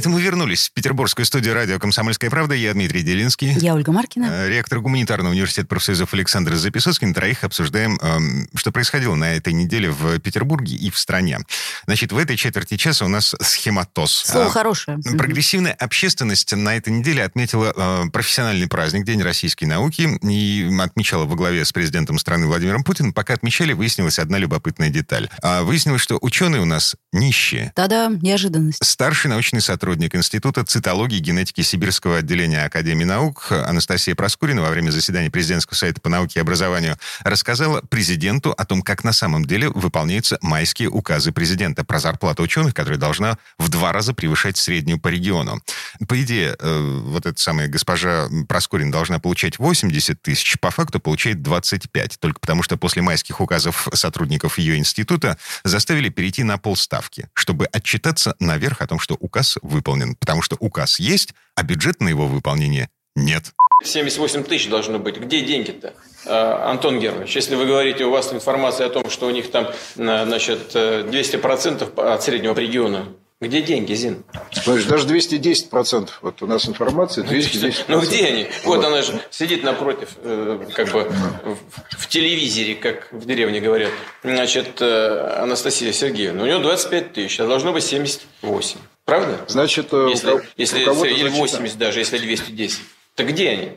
Это мы вернулись в петербургскую студию радио «Комсомольская правда». Я Дмитрий Делинский. Я Ольга Маркина. Э, Ректор гуманитарного университета профсоюзов Александр Записоцкий. На троих обсуждаем, эм, что происходило на этой неделе в Петербурге и в стране. Значит, в этой четверти часа у нас схематоз. Слово А, хорошее. Прогрессивная общественность на этой неделе отметила э, профессиональный праздник, День российской науки, и отмечала во главе с президентом страны Владимиром Путиным. Пока отмечали, выяснилась одна любопытная деталь. А, выяснилось, что ученые у нас нищие. Да-да, неожиданность. Старший научный сотрудник Института цитологии и генетики Сибирского отделения Академии наук Анастасия Проскурина во время заседания президентского совета по науке и образованию рассказала президенту о том, как на самом деле выполняются майские указы президента про зарплату ученых, которая должна в два раза превышать среднюю по региону. По идее, э, вот эта самая госпожа Проскурина должна получать 80 тысяч, по факту получает 25, только потому что после майских указов сотрудников ее института заставили перейти на полставки, чтобы отчитаться наверх о том, что указ выполнен, потому что указ есть, а бюджет на его выполнение нет. 78 тысяч должно быть. Где деньги-то? А, Антон Германович, если вы говорите, у вас информация о том, что у них там, на- значит, э, 200% от среднего по региону, где деньги, Зин? Смотришь, даже 210%. Вот у нас информация 210%. Ну где они? Вот она же сидит напротив, э, как бы в, в телевизоре, как в деревне говорят. Значит, э, Анастасия Сергеевна, у нее 25 тысяч, а должно быть 78. Правда? Значит, э, у Если, если у кого-то или зачитано. 80 даже, если 210. Так где они?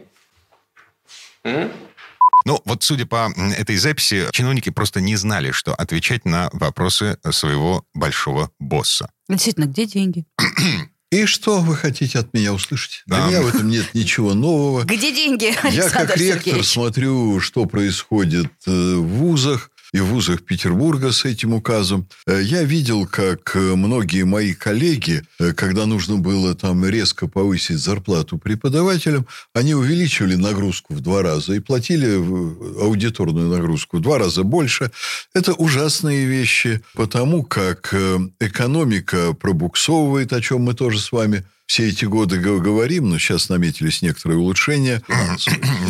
М? Ну, вот судя по этой записи, чиновники просто не знали, что отвечать на вопросы своего большого босса. Действительно, где деньги? И что вы хотите от меня услышать? Да. Для меня в этом нет ничего нового. Где деньги, Я Александр как ректор Сергеевич? смотрю, что происходит э, в вузах и в вузах Петербурга с этим указом. Э, Я видел, как э, многие мои коллеги, э, когда нужно было там резко повысить зарплату преподавателям, они увеличивали нагрузку в два раза и платили аудиторную нагрузку в два раза больше. Это ужасные вещи, потому как экономика пробуксовывает, о чем мы тоже с вами все эти годы говорим, но сейчас наметились некоторые улучшения.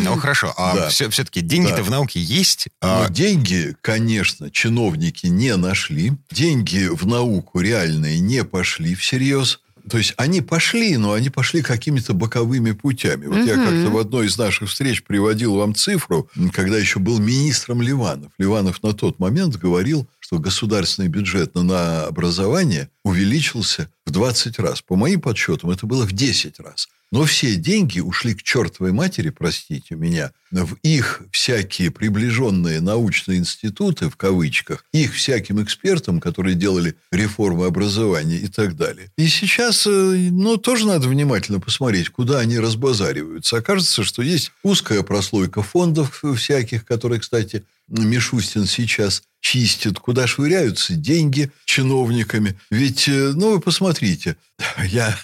Ну, хорошо. А Да. все, все-таки деньги-то Да. в науке есть? Но А, деньги, конечно, чиновники не нашли. Деньги в науку реальные не пошли всерьез. То есть они пошли, но они пошли какими-то боковыми путями. Вот я Мгм. как-то в одной из наших встреч приводил вам цифру, когда еще был министром Ливанов. Ливанов на тот момент говорил, что государственный бюджет на образование увеличился в 20 раз. По моим подсчетам, это было в 10 раз. Но все деньги ушли к чертовой матери, простите меня, в их всякие приближенные научные институты, в кавычках, их всяким экспертам, которые делали реформы образования и так далее. И сейчас, э, ну, тоже надо внимательно посмотреть, куда они разбазариваются. Окажется, что есть узкая прослойка фондов всяких, которые, кстати, Мишустин сейчас чистит, куда швыряются деньги чиновниками. Ведь, э, ну, вы посмотрите, я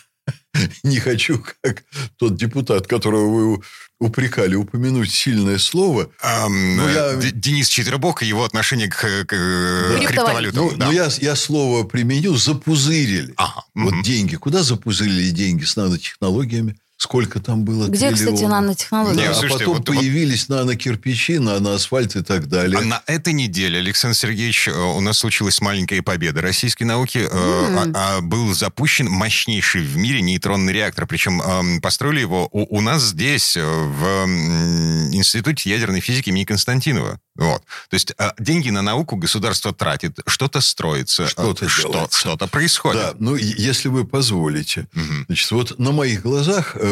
не хочу, как тот депутат, которого вы упрекали, упомянуть сильное слово. ам, Ну, э, я- Денис Четвербок и его отношение к, к, э, Да. криптовалютам. Ну, да. ну, я, я слово применю, запузырили. Ага, Вот мгм. деньги. Куда запузырили деньги с нанотехнологиями? Сколько там было? Где, кстати, триллионов? нанотехнологии? Не, Да, а слушайте, потом вот- вот- появились нанокирпичи, наноасфальт и так далее. А на этой неделе, Александр Сергеевич, э, у нас случилась маленькая победа российской науки. э, а- а был запущен мощнейший в мире нейтронный реактор. Причем эм, построили его у, у нас здесь, э, в м, Институте ядерной физики имени Константинова. Вот. То есть э, деньги на науку государство тратит, что-то строится, Что-то э, что, делается. что-то происходит. Да, ну, если вы позволите. Мгм. Значит, вот на моих глазах э,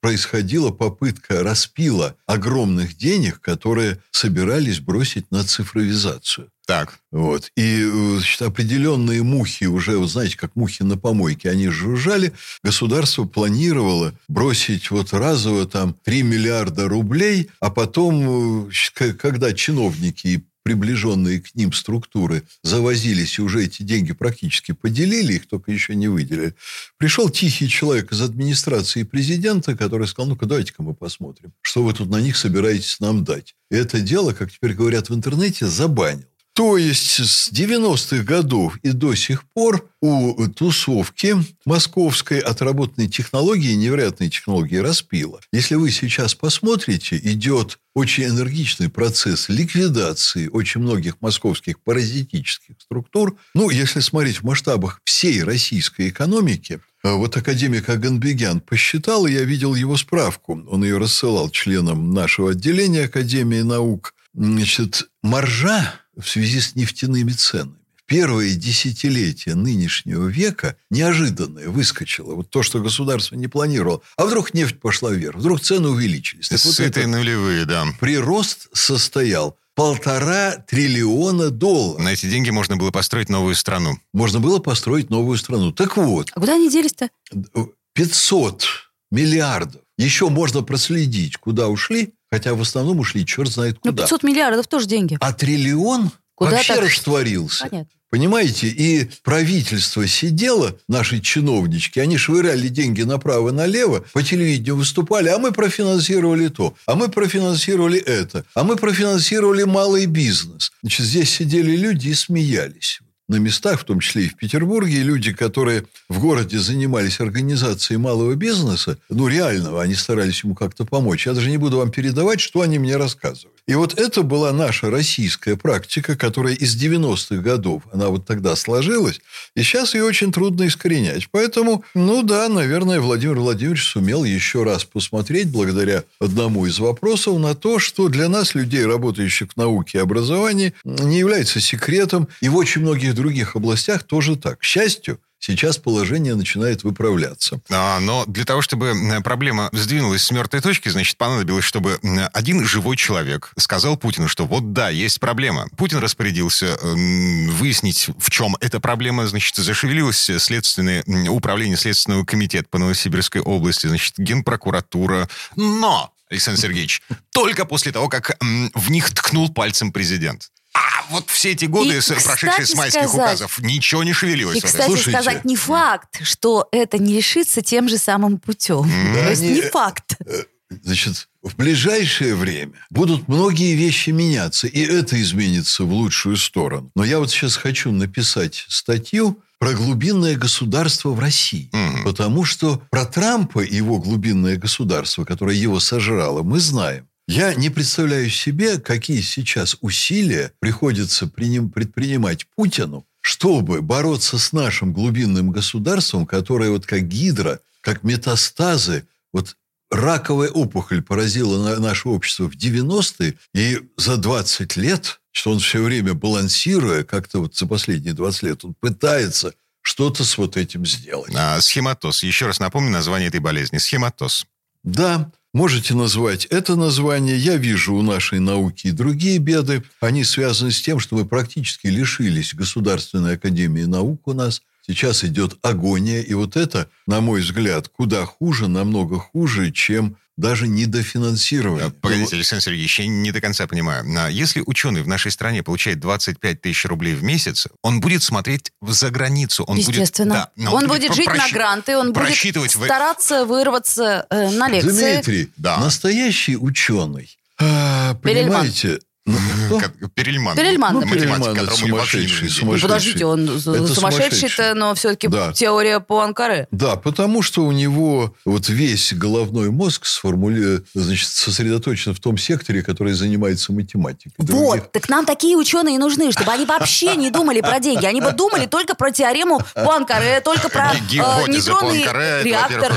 происходила попытка распила огромных денег, которые собирались бросить на цифровизацию. Так. Вот. И э, значит, определенные мухи, уже, вот знаете, как мухи на помойке, они жужжали. Государство планировало бросить вот разово там 3 миллиарда рублей, а потом, э, когда чиновники и приближенные к ним структуры завозились и уже эти деньги практически поделили, их только еще не выделили. Пришел тихий человек из администрации президента, который сказал, ну-ка давайте-ка мы посмотрим, что вы тут на них собираетесь нам дать. И это дело, как теперь говорят в интернете, забанил. То есть с 90-х годов и до сих пор у тусовки московской отработанной технологии, невероятной технологии распила. Если вы сейчас посмотрите, идет очень энергичный процесс ликвидации очень многих московских паразитических структур. Ну, если смотреть в масштабах всей российской экономики, э, вот академик Аганбегян посчитал, и я видел его справку, он ее рассылал членам нашего отделения Академии наук. Значит, маржа в связи с нефтяными ценами первые десятилетия нынешнего века неожиданное выскочило. Вот то, что государство не планировало. А вдруг нефть пошла вверх, вдруг цены увеличились. Так Сытые вот нулевые, да. Прирост состоял полтора триллиона долларов. На эти деньги можно было построить новую страну. Можно было построить новую страну. Так вот. А куда они делись-то? 500 миллиардов. Еще можно проследить, куда ушли, хотя в основном ушли черт знает ну, куда. Ну, 500 миллиардов тоже деньги. А триллион Куда вообще так... растворился. Понятно. Понимаете? И правительство сидело, наши чиновнички, они швыряли деньги направо и налево, по телевидению выступали, а мы профинансировали то, а мы профинансировали это, а мы профинансировали малый бизнес. Значит, здесь сидели люди и смеялись на местах, в том числе и в Петербурге, люди, которые в городе занимались организацией малого бизнеса, ну, реального, они старались ему как-то помочь. Я даже не буду вам передавать, что они мне рассказывают. И вот это была наша российская практика, которая из 90-х годов, она вот тогда сложилась, и сейчас ее очень трудно искоренять. Поэтому, ну да, наверное, Владимир Владимирович сумел еще раз посмотреть, благодаря одному из вопросов, на то, что для нас, людей, работающих в науке и образовании, не является секретом, и в очень многих других областях тоже так. К счастью, Сейчас положение начинает выправляться. А, но для того, чтобы проблема сдвинулась с мертвой точки, значит, понадобилось, чтобы один живой человек сказал Путину, что вот да, есть проблема. Путин распорядился выяснить, в чем эта проблема. Значит, зашевелилось следственное управление Следственного комитета по Новосибирской области, значит, генпрокуратура. Но Александр Сергеевич, только после того, как в них ткнул пальцем президент. Вот все эти годы, и, прошедшие с майских сказать, указов, ничего не шевелилось. И, кстати Слушайте. сказать, не факт, что это не решится тем же самым путем. Да, То есть не, не факт. Э, значит, в ближайшее время будут многие вещи меняться, и это изменится в лучшую сторону. Но я вот сейчас хочу написать статью про глубинное государство в России. Угу. Потому что про Трампа и его глубинное государство, которое его сожрало, мы знаем. Я не представляю себе, какие сейчас усилия приходится предпринимать Путину, чтобы бороться с нашим глубинным государством, которое вот как гидра, как метастазы, вот раковая опухоль поразила наше общество в 90-е, и за 20 лет, что он все время балансируя, как-то вот за последние 20 лет, он пытается что-то с вот этим сделать. А, схематоз. Еще раз напомню название этой болезни. Схематоз. Да, Можете назвать это название. Я вижу у нашей науки и другие беды. Они связаны с тем, что мы практически лишились Государственной Академии Наук у нас. Сейчас идет агония. И вот это, на мой взгляд, куда хуже, намного хуже, чем даже недофинансирование. Погодите, Александр Сергеевич, я не до конца понимаю. Если ученый в нашей стране получает 25 тысяч рублей в месяц, он будет смотреть за границу. Он Естественно. Будет, да, он, он будет, будет жить на гранты, он будет стараться вырваться э, на лекции. Дмитрий, да. настоящий ученый, а, понимаете, ну, Перельман. Перельман. Ну, Перельман это сумасшедший, сумасшедший. Подождите, он сумасшедший-то, но все-таки да. теория по Анкаре. Да, потому что у него вот весь головной мозг сформули... значит, сосредоточен в том секторе, который занимается математикой. Вот, Других... так нам такие ученые нужны, чтобы они вообще не думали про деньги. Они бы думали только про теорему по Анкаре, только про э, нейтронный реактор.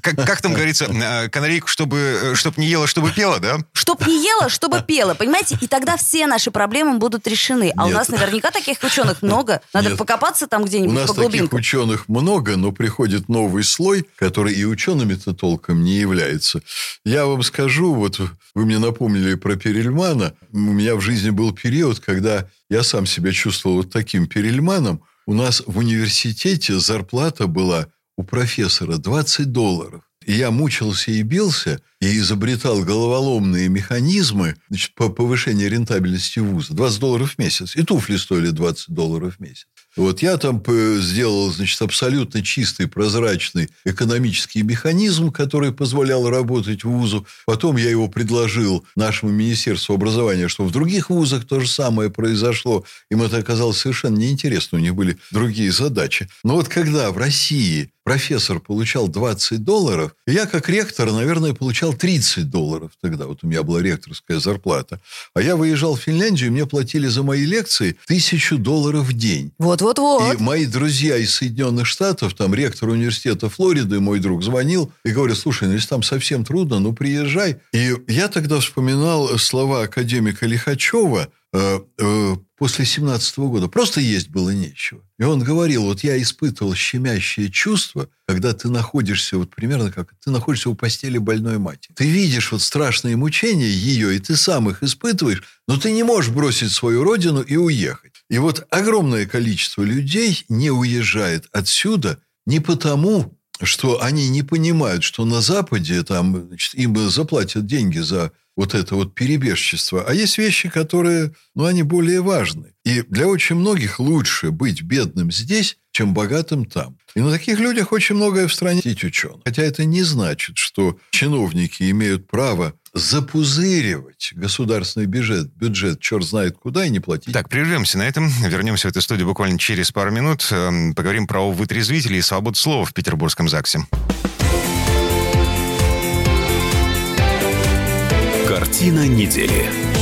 Как там говорится, канарейку, чтобы не ела, чтобы пела, да? Чтоб не ела, чтобы бы пела, понимаете? И тогда все наши проблемы будут решены. А Нет. у нас наверняка таких ученых много. Надо Нет. покопаться там где-нибудь У нас по таких ученых много, но приходит новый слой, который и учеными-то толком не является. Я вам скажу, вот вы мне напомнили про Перельмана. У меня в жизни был период, когда я сам себя чувствовал вот таким Перельманом. У нас в университете зарплата была у профессора 20 долларов. И я мучился и бился – и изобретал головоломные механизмы значит, по повышению рентабельности вуза. 20 долларов в месяц. И туфли стоили 20 долларов в месяц. Вот я там сделал, значит, абсолютно чистый, прозрачный экономический механизм, который позволял работать вузу. Потом я его предложил нашему Министерству образования, что в других вузах то же самое произошло. Им это оказалось совершенно неинтересно. У них были другие задачи. Но вот когда в России профессор получал 20 долларов, я как ректор, наверное, получал 30 долларов тогда. Вот у меня была ректорская зарплата. А я выезжал в Финляндию, мне платили за мои лекции тысячу долларов в день. Вот-вот-вот. И мои друзья из Соединенных Штатов, там ректор университета Флориды, мой друг, звонил и говорит, слушай, ну если там совсем трудно, ну приезжай. И я тогда вспоминал слова академика Лихачева, Э, э, после 17 года. Просто есть было нечего. И он говорил, вот я испытывал щемящее чувство, когда ты находишься, вот примерно как ты находишься у постели больной матери. Ты видишь вот страшные мучения ее, и ты сам их испытываешь, но ты не можешь бросить свою родину и уехать. И вот огромное количество людей не уезжает отсюда не потому, что они не понимают, что на Западе там, значит, им заплатят деньги за вот это вот перебежчество. А есть вещи, которые, ну, они более важны. И для очень многих лучше быть бедным здесь, чем богатым там. И на таких людях очень многое в стране ученых. Хотя это не значит, что чиновники имеют право запузыривать государственный бюджет, бюджет черт знает куда и не платить. Так, прервемся на этом. Вернемся в эту студию буквально через пару минут. Эм, поговорим про вытрезвители и свободу слова в Петербургском ЗАГСе. Картина недели.